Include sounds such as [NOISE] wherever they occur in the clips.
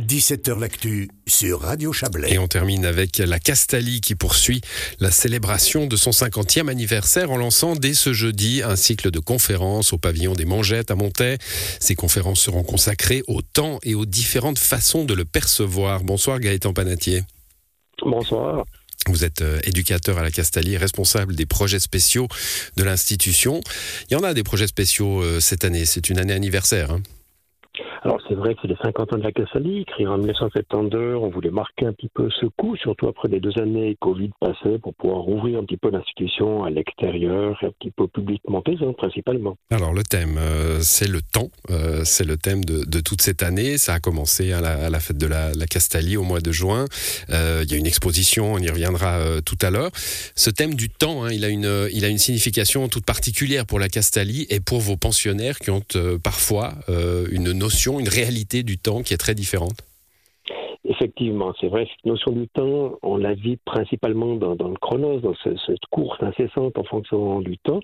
17h L'actu sur Radio Chablais. Et on termine avec la Castalie qui poursuit la célébration de son 50e anniversaire en lançant dès ce jeudi un cycle de conférences au pavillon des Mangettes à Montaix. Ces conférences seront consacrées au temps et aux différentes façons de le percevoir. Bonsoir Gaëtan Panatier. Bonsoir. Vous êtes euh, éducateur à la Castalie, responsable des projets spéciaux de l'institution. Il y en a des projets spéciaux euh, cette année, c'est une année anniversaire. Hein. Alors c'est vrai que c'est les 50 ans de la Cassalie, créée en 1972. On voulait marquer un petit peu ce coup, surtout après les deux années Covid passées, pour pouvoir rouvrir un petit peu l'institution à l'extérieur un petit peu publiquement présent principalement. Alors le thème, euh, c'est le temps. Euh, c'est le thème de, toute cette année. Ça a commencé à la, fête de la, la, Castalie au mois de juin. Euh, il y a une exposition, on y reviendra tout à l'heure. Ce thème du temps, hein, il, a une, il a une signification toute particulière pour la Castalie et pour vos pensionnaires qui ont parfois une notion une réalité du temps qui est très différente Effectivement, c'est vrai, cette notion du temps, on la vit principalement dans, le chronos, dans cette course incessante en fonction du temps,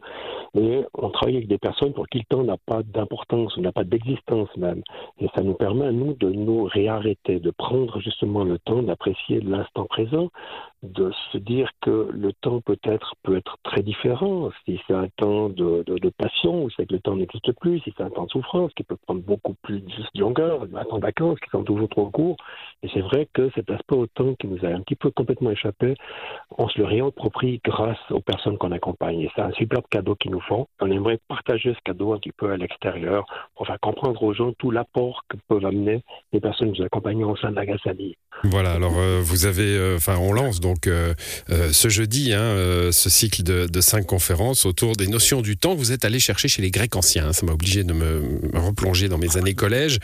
et on travaille avec des personnes pour qui le temps n'a pas d'importance, n'a pas d'existence même. Et ça nous permet nous de nous réarrêter, de prendre justement le temps d'apprécier l'instant présent, de se dire que le temps peut-être peut être très différent. Si c'est un temps de, de, passion, c'est que le temps n'existe plus. Si c'est un temps de souffrance, qui peut prendre beaucoup plus de longueur, un temps de vacances qui sont toujours trop courts. Et c'est vrai que cet aspect au temps qui nous a un petit peu complètement échappé, on se le réapproprie grâce aux personnes qu'on accompagne. Et c'est un superbe cadeau qu'ils nous font. On aimerait partager ce cadeau un petit peu à l'extérieur pour faire comprendre aux gens tout l'apport que peuvent amener les personnes que nous accompagnons au sein de la Gassali. Voilà, alors euh, vous avez, euh, enfin on lance donc donc euh, euh, ce jeudi, hein, euh, ce cycle de, cinq conférences autour des notions du temps, vous êtes allé chercher chez les Grecs anciens. Hein. ça m'a obligé de me, replonger dans mes années collège.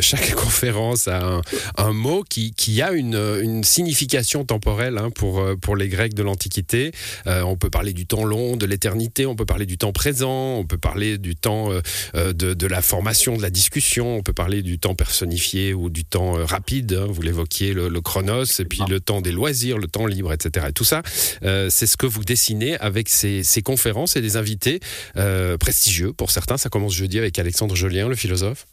chaque [LAUGHS] conférence a un, mot qui, a une, signification temporelle hein, pour, pour les Grecs de l'Antiquité. on peut parler du temps long, de l'éternité, on peut parler du temps présent, on peut parler du temps de, la formation, de la discussion, on peut parler du temps personnifié ou du temps rapide. vous l'évoquiez, le, le, chronos, et puis le temps des loisirs, le temps libre, etc. Et tout ça, euh, c'est ce que vous dessinez avec ces, conférences et des invités euh, prestigieux pour certains. Ça commence jeudi avec Alexandre Jolien, le philosophe.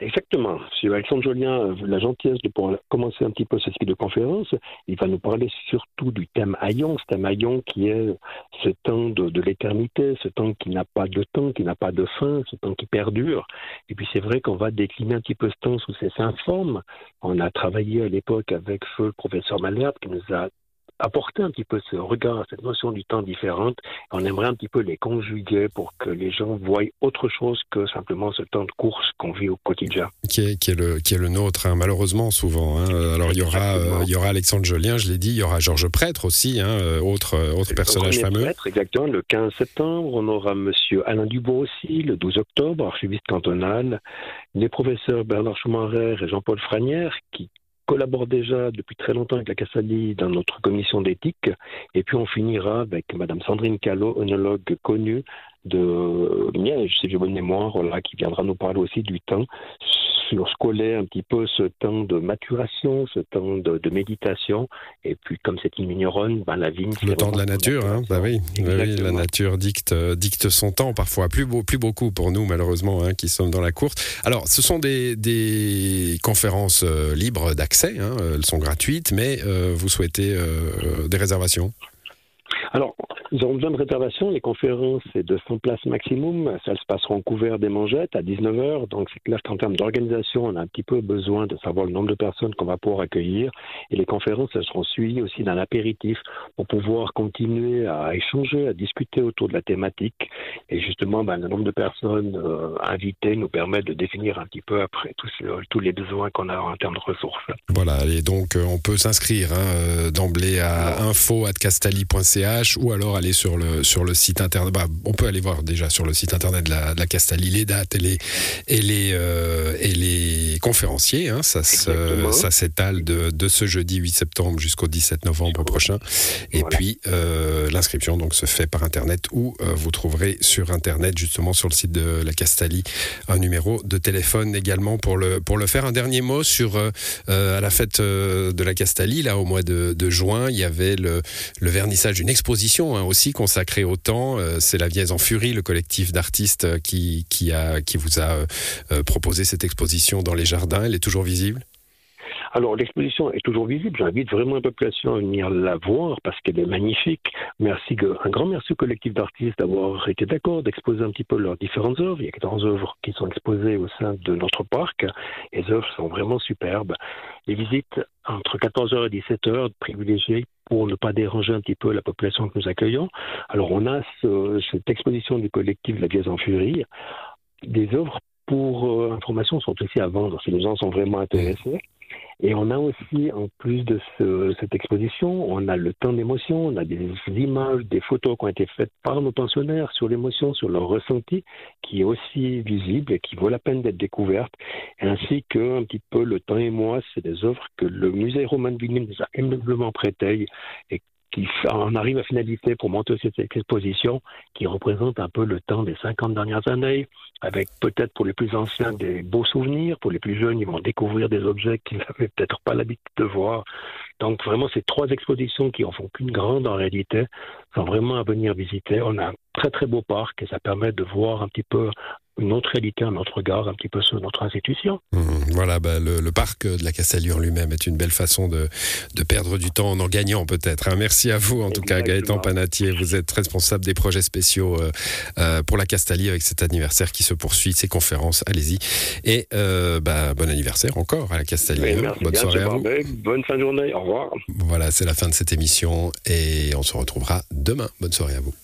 Exactement. Si Alexandre Jolien a la gentillesse de pouvoir commencer un petit peu ce cycle de conférence, il va nous parler surtout du thème Aion, ce thème Aion qui est ce temps de, de l'éternité, ce temps qui n'a pas de temps, qui n'a pas de fin, ce temps qui perdure. Et puis c'est vrai qu'on va décliner un petit peu ce temps sous ses cinq formes. On a travaillé à l'époque avec feu le professeur Malherbe qui nous a apporter un petit peu ce regard, cette notion du temps différente. On aimerait un petit peu les conjuguer pour que les gens voient autre chose que simplement ce temps de course qu'on vit au quotidien. Qui est, qui est, le, qui est le nôtre, hein, malheureusement, souvent. Hein. Alors, il y, aura, euh, il y aura Alexandre Jolien, je l'ai dit, il y aura Georges Prêtre aussi, hein, euh, autre, euh, autre personnage fameux. Prêtre, exactement, le 15 septembre. On aura Monsieur Alain Dubois aussi, le 12 octobre, archiviste cantonal. Les professeurs Bernard Schumacher et Jean-Paul Franière, qui collabore déjà depuis très longtemps avec la Cassali dans notre commission d'éthique. Et puis on finira avec Madame Sandrine Callot, œnologue connue de Liège, si j'ai bonne mémoire, là, qui viendra nous parler aussi du temps sur ce qu'est un petit peu ce temps de maturation, ce temps de, méditation, et puis comme c'est une migneronne, ben la vigne. Le temps de la nature, hein, bah oui, la nature dicte, euh, dicte son temps parfois, plus, beau, plus beaucoup pour nous malheureusement hein, qui sommes dans la course. Alors ce sont des, des conférences euh, libres d'accès, hein, elles sont gratuites, mais euh, vous souhaitez des réservations? Alors, nous aurons besoin de réservation. Les conférences, c'est de 100 places maximum. Ça se passera en couvert des mangettes à 19h. Donc, c'est clair qu'en termes d'organisation, on a un petit peu besoin de savoir le nombre de personnes qu'on va pouvoir accueillir. Et les conférences, elles seront suivies aussi d'un apéritif pour pouvoir continuer à échanger, à discuter autour de la thématique. Et justement, ben, le nombre de personnes euh, invitées nous permet de définir un petit peu après tous, tous les besoins qu'on a en termes de ressources. Voilà. Et donc, euh, on peut s'inscrire hein, euh, d'emblée à info.castali.ch ou alors aller sur le, sur le site internet. Bah, on peut aller voir déjà sur le site internet de la, de la Castalie les dates et les, et les, euh, et les conférenciers. Hein. ça, ça s'étale de, de, ce jeudi 8 septembre jusqu'au 17 novembre prochain. Et puis, euh, l'inscription donc se fait par internet ou euh, vous trouverez sur internet, justement sur le site de la Castalie, un numéro de téléphone également pour le, pour le faire. Un dernier mot sur à la fête de la Castalie, là au mois de, de juin, il y avait le, le vernissage d'une exposition hein, aussi consacrée au temps. Euh, c'est La Vièse en Furie, le collectif d'artistes qui, qui, a, qui vous a euh, proposé cette exposition dans les jardins. Elle est toujours visible? Alors l'exposition est toujours visible. J'invite vraiment la population à venir la voir parce qu'elle est magnifique. Merci, un grand merci au collectif d'artistes d'avoir été d'accord d'exposer un petit peu leurs différentes œuvres. Il y a 14 œuvres qui sont exposées au sein de notre parc. Les œuvres sont vraiment superbes. Les visites entre 14h et 17h privilégiées pour ne pas déranger un petit peu la population que nous accueillons. Alors on a cette exposition du collectif La Pièce en Furie. Des œuvres pour euh, information sont aussi à vendre si les gens sont vraiment intéressés. Et on a aussi, en plus de cette exposition, on a le temps d'émotion, on a des images, des photos qui ont été faites par nos pensionnaires sur l'émotion, sur leur ressenti, qui est aussi visible et qui vaut la peine d'être découverte, ainsi que un petit peu le temps et moi, c'est des œuvres que le musée Roman Vigny nous a aimablement prêtées et qui en arrive à finalité pour monter cette exposition qui représente un peu le temps des 50 dernières années, avec peut-être pour les plus anciens des beaux souvenirs, pour les plus jeunes, ils vont découvrir des objets qu'ils n'avaient peut-être pas l'habitude de voir. Donc vraiment, ces trois expositions qui en font qu'une grande en réalité sont vraiment à venir visiter. On a un très très beau parc et ça permet de voir un petit peu une autre réalité, un autre regard un petit peu sur notre institution. Mmh, voilà, bah, le, parc de la Castalie en lui-même est une belle façon de, de, perdre du temps en en gagnant peut-être. Hein. Merci à vous en tout cas Gaëtan Panatier, vous êtes responsable des projets spéciaux euh, euh, pour la Castalie avec cet anniversaire qui se poursuit, ces conférences, allez-y. Et euh, bah, bon anniversaire encore à la Castalie. Hein. Bonne soirée à vous. Bonne fin de journée, au revoir. Voilà, c'est la fin de cette émission et on se retrouvera demain. Bonne soirée à vous.